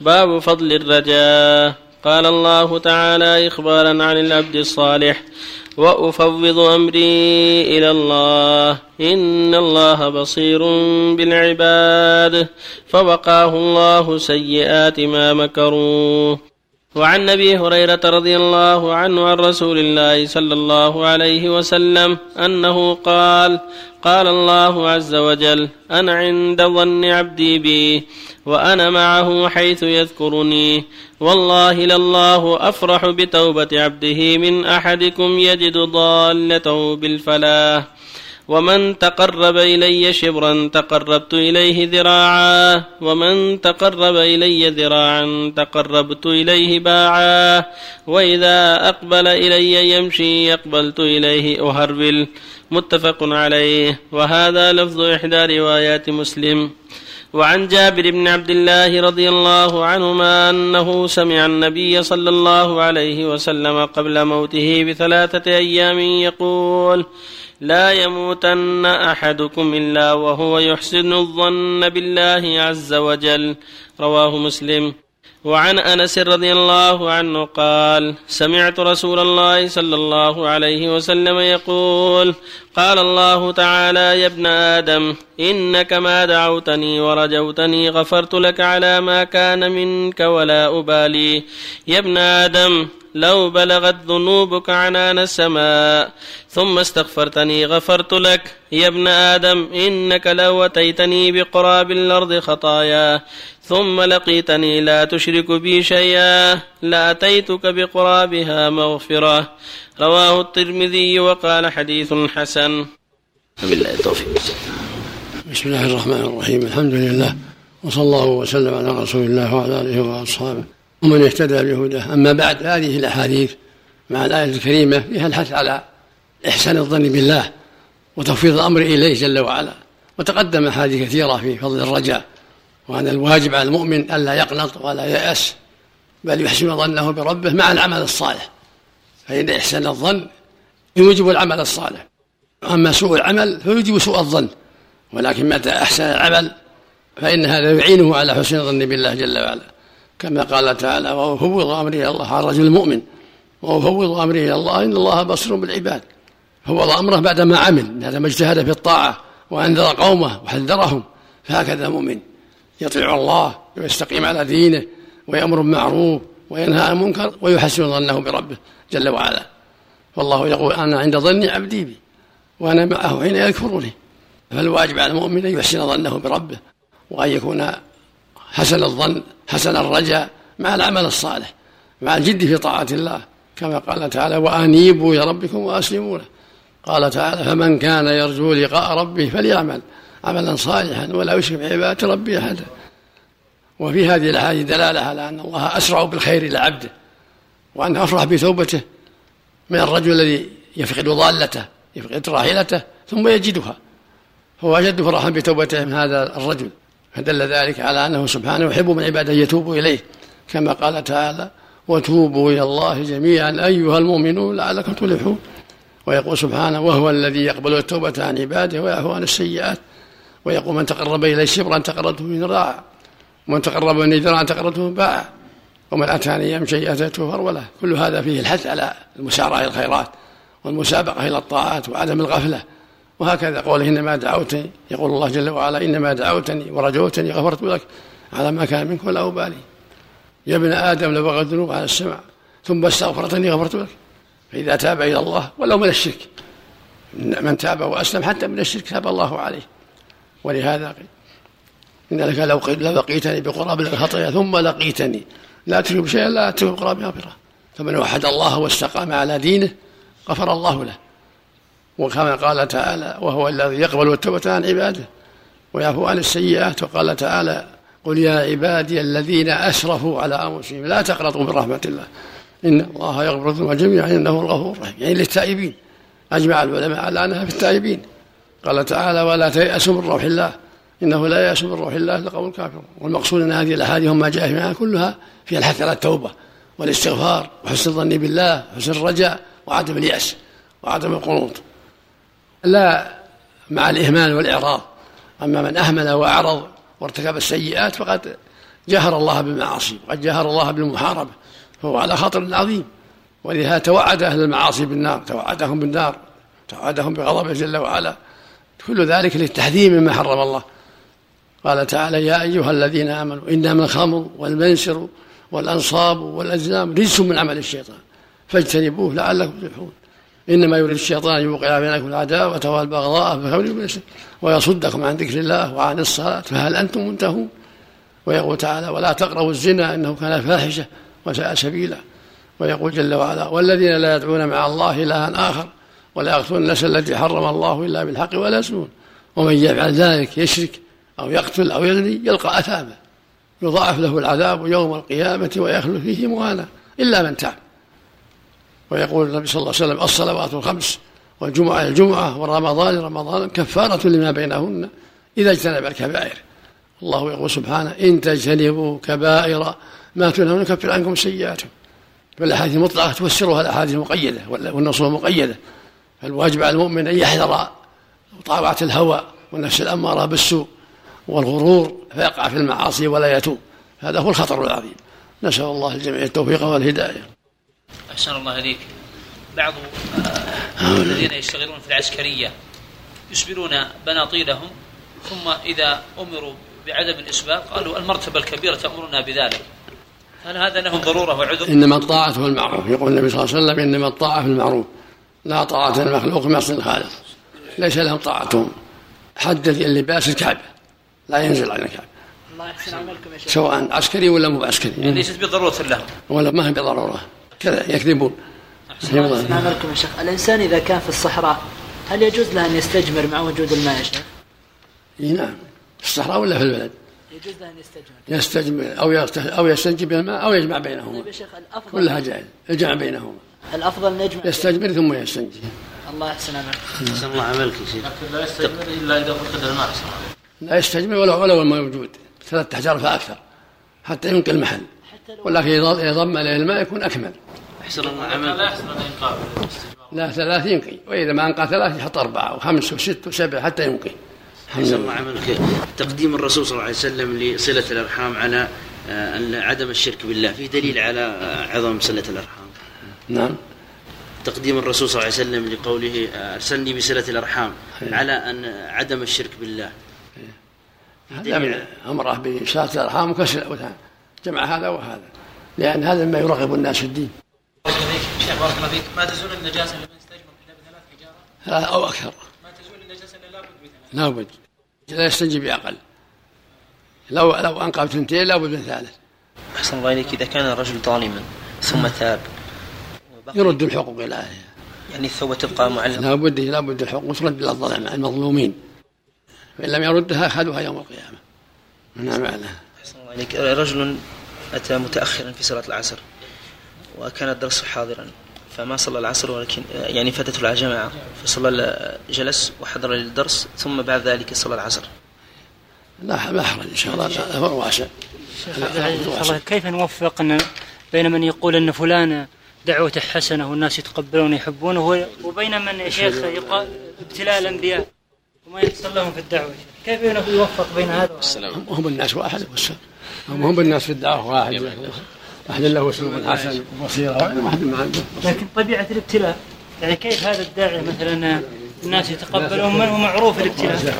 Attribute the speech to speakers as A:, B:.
A: باب فضل الرجاء. قال الله تعالى إخبارا عن العبد الصالح وأفوض أمري إلى الله إن الله بصير بالعباد فوقاه الله سيئات ما مكروا. وعن أبي هريرة رضي الله عنه عن رسول الله صلى الله عليه وسلم أنه قال قال الله عز وجل أنا عند ظن عبدي بي وأنا معه حيث يذكرني. والله لله أفرح بتوبة عبده من أحدكم يجد ضالته بالفلاح. ومن تقرب إلي شبرا تقربت إليه ذراعا ومن تقرب إلي ذراعا تقربت إليه باعا وإذا أقبل إلي يمشي يقبلت إليه أهربل متفق عليه وهذا لفظ إحدى روايات مسلم وعن جابر بن عبد الله رضي الله عنهما أنه سمع النبي صلى الله عليه وسلم قبل موته بثلاثة أيام يقول لا يموتن أحدكم إلا وهو يحسن الظن بالله عز وجل. رواه مسلم. وعن أنس رضي الله عنه قال سمعت رسول الله صلى الله عليه وسلم يقول قال الله تعالى يا ابن آدم إنك ما دعوتني ورجوتني غفرت لك على ما كان منك ولا أبالي. يا ابن آدم لو بلغت ذنوبك عنان السماء ثم استغفرتني غفرت لك. يا ابن آدم إنك لو أتيتني بقراب الأرض خطايا ثم لقيتني لا تشرك بي شيئا لأتيتك بقرابها مغفرة. رواه الترمذي وقال حديث حسن.
B: بالله التوفيق.
C: بسم الله الرحمن الرحيم. الحمد لله وصلى الله وسلم على رسول الله وعلى آله وأصحابه. ومن اهتدى بهداه. أما بعد هذه الأحاديث مع الآية الكريمة فيها الحث على إحسان الظن بالله وتفويض الأمر إليه جل وعلا. وتقدم أحاديث كثيرة في فضل الرجاء وأن الواجب على المؤمن ألا يقنط ولا يأس بل يحسن ظنه بربه مع العمل الصالح. فإن إحسان الظن يوجب العمل الصالح. أما سوء العمل فيوجب سوء الظن. ولكن متى أحسن العمل؟ فإن هذا يعينه على حسن الظن بالله جل وعلا. كما قال تعالى وأفوض أمري إلى الله على الرجل المؤمن وأفوض أمري إلى الله إن الله بصير بالعباد. فوض أمره بعدما عمل بعدما اجتهد في الطاعة وأنذر قومه وحذرهم. فهكذا المؤمن يطيع الله ويستقيم على دينه ويأمر بالمعروف وينهى عن المنكر ويحسن ظنه بربه جل وعلا. والله يقول أنا عند ظن عبدي بي وأنا معه حين يذكرني فالواجب على المؤمن أن يحسن ظنه بربه وأن يكون حسن الظن حسن الرجاء مع العمل الصالح مع الجد في طاعة الله كما قال تعالى وأنيبوا إلى ربكم وأسلموا له. قال تعالى فمن كان يرجو لقاء ربه فليعمل عملا صالحا ولا يشرك بعبادة ربه أحدا. وفي هذه الأحاديث دلالة على أن الله أسرع بالخير إلى عبده وأنه أفرح بتوبته من الرجل الذي يفقد ضالته يفقد راحلته ثم يجدها فهو أشد فرحا بتوبته من هذا الرجل. فدل ذلك على أنه سبحانه يحب من عباده يتوبوا إليه كما قال تعالى وتوبوا إلى الله جميعا أيها المؤمنون لعلكم تفلحون. ويقول سبحانه وهو الذي يقبل التوبة عن عباده ويعفو عن السيئات ويقول من تقرب إليه شبرا تقربته من ذراع ومن تقرب من ذراعا تقربته من باع ومن أتاني يمشي أتيته فرولة. كل هذا فيه الحث على المسارعة إلى الخيرات والمسابقة إلى الطاعات وعدم الغفلة. وهكذا قوله إنما دعوتني يقول الله جل وعلا إنما دعوتني ورجوتني غفرت لك على ما كان منك ولا أبالي. يا ابن آدم لبغى الذنوب على السمع ثم استغفرتني غفرت لك. فإذا تاب إلى الله ولو من الشرك. من تاب وأسلم حتى من الشرك تاب الله عليه. ولهذا إن لك لو لقيتني بقراب الخطايا ثم لقيتني. لا تشرك شيئا لا أتيه بقراب مغفرة. فمن وحد الله واستقام على دينه غفر الله له. وكما قال تعالى وهو الذي يقبل التوبة عن عباده ويعفو عن السيئات وقال تعالى قل يا عبادي الذين أسرفوا على أنفسهم لا تقنطوا من رحمة الله إن الله يغفر الذنوب جميعا إنه الغفور الرحيم يعني للتائبين أجمع العلماء على أنها في التائبين قال تعالى ولا تيأسوا من روح الله إنه لا يأس من روح الله إلا قوم كافر والمقصود أن هذه الأحاديث وما جاء فيها كلها فيها الحث على التوبة والاستغفار وحسن الظن بالله وحسن الرجاء وعدم اليأس وعدم القنوط لا مع الإهمال والإعراض. أما من أهمل وأعرض وارتكب السيئات فقد جاهر الله بالمعاصي وقد جاهر الله بالمحاربة فهو على خطر عظيم. ولهذا توعد أهل المعاصي بالنار توعدهم بالنار توعدهم بغضبه جل وعلا. كل ذلك للتحذير مما حرم الله. قال تعالى يا أيها الذين آمنوا إنما الخمر والمنسر والأنصاب والأزلام رجس من عمل الشيطان فاجتنبوه لعلكم تفلحون. إنما يريد الشيطان أن يوقع بينكم العداوة والبغضاء في والميسر ويصدكم عن ذكر الله وعن الصلاة فهل أنتم منتهون؟ ويقول تعالى ولا تقربوا الزنا إنه كان فاحشة وساء سبيلا ويقول جل وعلا والذين لا يدعون مع الله إلها آخر ولا يقتلون النفس التي حرم الله إلا بالحق ولا يزنون ومن يفعل ذلك يشرك أو يقتل أو يزني يلقى أثاما يضاعف له العذاب يوم القيامة ويخلو فيه مهانا إلا من تاب ويقول النبي صلى الله عليه وسلم الصلوات الخمس والجمعة الجمعة ورمضان رمضان كفارة لما بينهن إذا اجتنب الكبائر. الله يقول سبحانه إن تجتنبوا كبائر ما تنهون نكفر عنكم سيئاتكم. فالأحاديث المطلقة تفسرها الأحاديث المقيدة والنصوص المقيدة. فالواجب على المؤمن أن يحذر طاعة الهوى والنفس الأمارة بالسوء والغرور فيقع في المعاصي ولا يتوب. هذا هو الخطر العظيم. نسأل الله الجميع التوفيق والهداية.
B: أحسن الله إليك. بعض آه، الذين يشتغلون في العسكرية يسبلون بناطيلهم ثم إذا أمروا بعدم الإسباق قالوا المرتبة الكبيرة تأمرنا بذلك. هل هذا لهم ضرورة وعذر؟
C: إنما الطاعة في المعروف. يقول النبي صلى الله عليه وسلم إنما الطاعة في المعروف. لا طاعة المخلوق معصية الخالق ليس لهم طاعتهم حد اللباس الكعبة. لا ينزل عن الكعبة. الله يحسن عملكم يا شيخ. سواء عسكري ولا مو عسكري.
B: يعني ليست بضرورة لهم.
C: ولا ما هي بضرورة. كذا يكذبون.
D: الله عملكم يا شيخ. الإنسان إذا كان في الصحراء هل يجوز له أن يستجمر مع وجود الماء يا شيخ؟
C: نعم. في الصحراء ولا في البلد؟
D: يجوز له أن يستجمر.
C: يستجمر أو أو يستنجي بالماء أو يجمع بينهما. طيب يا شيخ الأفضل كلها جائز يجمع بينهما.
D: الأفضل نجمع
C: يستجمر ثم يستنجي.
D: الله يحسن عملك
B: أحسن الله عملك يا شيخ.
E: لكن لا يستجمر إلا إذا فقد الماء.
C: لا يستجمر ولو ولو الماء موجود ثلاث أحجار فأكثر. حتى ينقي المحل. ولكن إذا ضم عليه الماء يكون أكمل.
B: أحسن الله عملك
E: لا يحسن الإنقاذ
C: لا ثلاث ينقي وإذا ما أنقى ثلاث يحط أربعة وخمس وست وسبع حتى ينقي
B: أحسن الله عملك تقديم الرسول صلى الله عليه وسلم لصلة الأرحام على آه، عدم الشرك بالله. في دليل على آه، عظم صلة الأرحام.
C: نعم.
B: تقديم الرسول صلى الله عليه وسلم لقوله آه، أرسلني بصلة الأرحام على أن عدم الشرك بالله.
C: هذا من أمره بصلاة الأرحام وكسر الأوثان. جمع هذا وهذا لأن هذا مما يرغب الناس في الدين.
E: شيخ بارك الله فيك. ما تزول النجاسة لمن استجمع إلا بثلاث حجارة؟
C: أو أكثر.
E: ما تزول النجاسة إلا لابد بثلاث.
C: لابد لا يستنجي بأقل. لو لو أنقى بثنتين لابد من ثالث.
F: أحسن الله إليك. إذا كان الرجل ظالما ثم تاب
C: يرد الحقوق إلى أهلها
F: يعني الثوبة تبقى معلقة.
C: لابد لابد الحقوق ترد إلى الظلماء المظلومين. فإن لم يردها أخذوها يوم القيامة. نعم معناها
F: إليك رجل أتى متأخرا في صلاة العصر وكان الدرس حاضرا فما صلى العصر ولكن يعني فاتته الجماعة فصلى جلس وحضر للدرس ثم بعد ذلك صلى العصر.
C: لا لا حرج إن شاء الله لا هو واسع
D: كيف نوفق أن بين من يقول أن فلان دعوته حسنة والناس يتقبلونه ويحبونه وبين من يا شيخ ابتلاء الانبياء وما يحصل لهم في الدعوة؟ كيف يوفق بين هذا
C: والسلام هم الناس واحد هم هم الناس في الدعوه واحد. واحد له اسلوب حسن وبصيرة. واحد ما عنده
D: لكن طبيعة الابتلاء يعني كيف هذا الداعي مثلا الناس يتقبلون؟ منه معروف الابتلاء؟